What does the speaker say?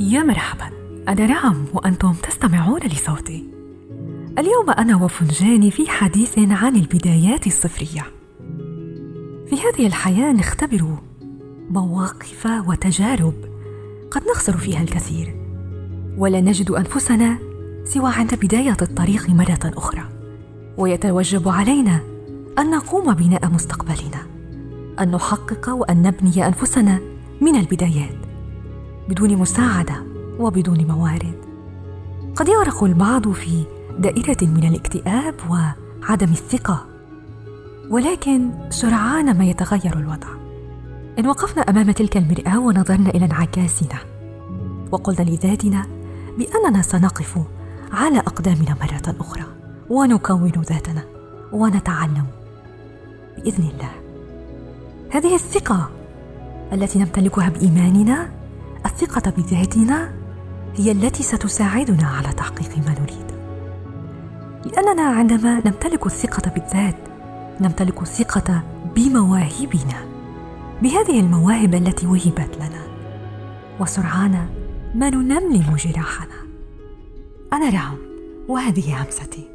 يا مرحبا. أنا نعم وأنتم تستمعون لصوتي. اليوم أنا وفنجاني في حديث عن البدايات الصفرية. في هذه الحياة نختبر مواقف وتجارب قد نخسر فيها الكثير ولا نجد أنفسنا سوى عند بداية الطريق مرة أخرى. ويتوجب علينا أن نقوم بناء مستقبلنا أن نحقق وأن نبني أنفسنا من البدايات. بدون مساعدة وبدون موارد. قد يغرق البعض في دائرة من الاكتئاب وعدم الثقة. ولكن سرعان ما يتغير الوضع. إن وقفنا أمام تلك المرآة ونظرنا إلى انعكاسنا. وقلنا لذاتنا بأننا سنقف على أقدامنا مرة أخرى. ونكون ذاتنا. ونتعلم. بإذن الله. هذه الثقة التي نمتلكها بإيماننا الثقة بذاتنا هي التي ستساعدنا على تحقيق ما نريد. لأننا عندما نمتلك الثقة بالذات نمتلك الثقة بمواهبنا بهذه المواهب التي وهبت لنا. وسرعان ما ننملم جراحنا. أنا رعم وهذه همستي.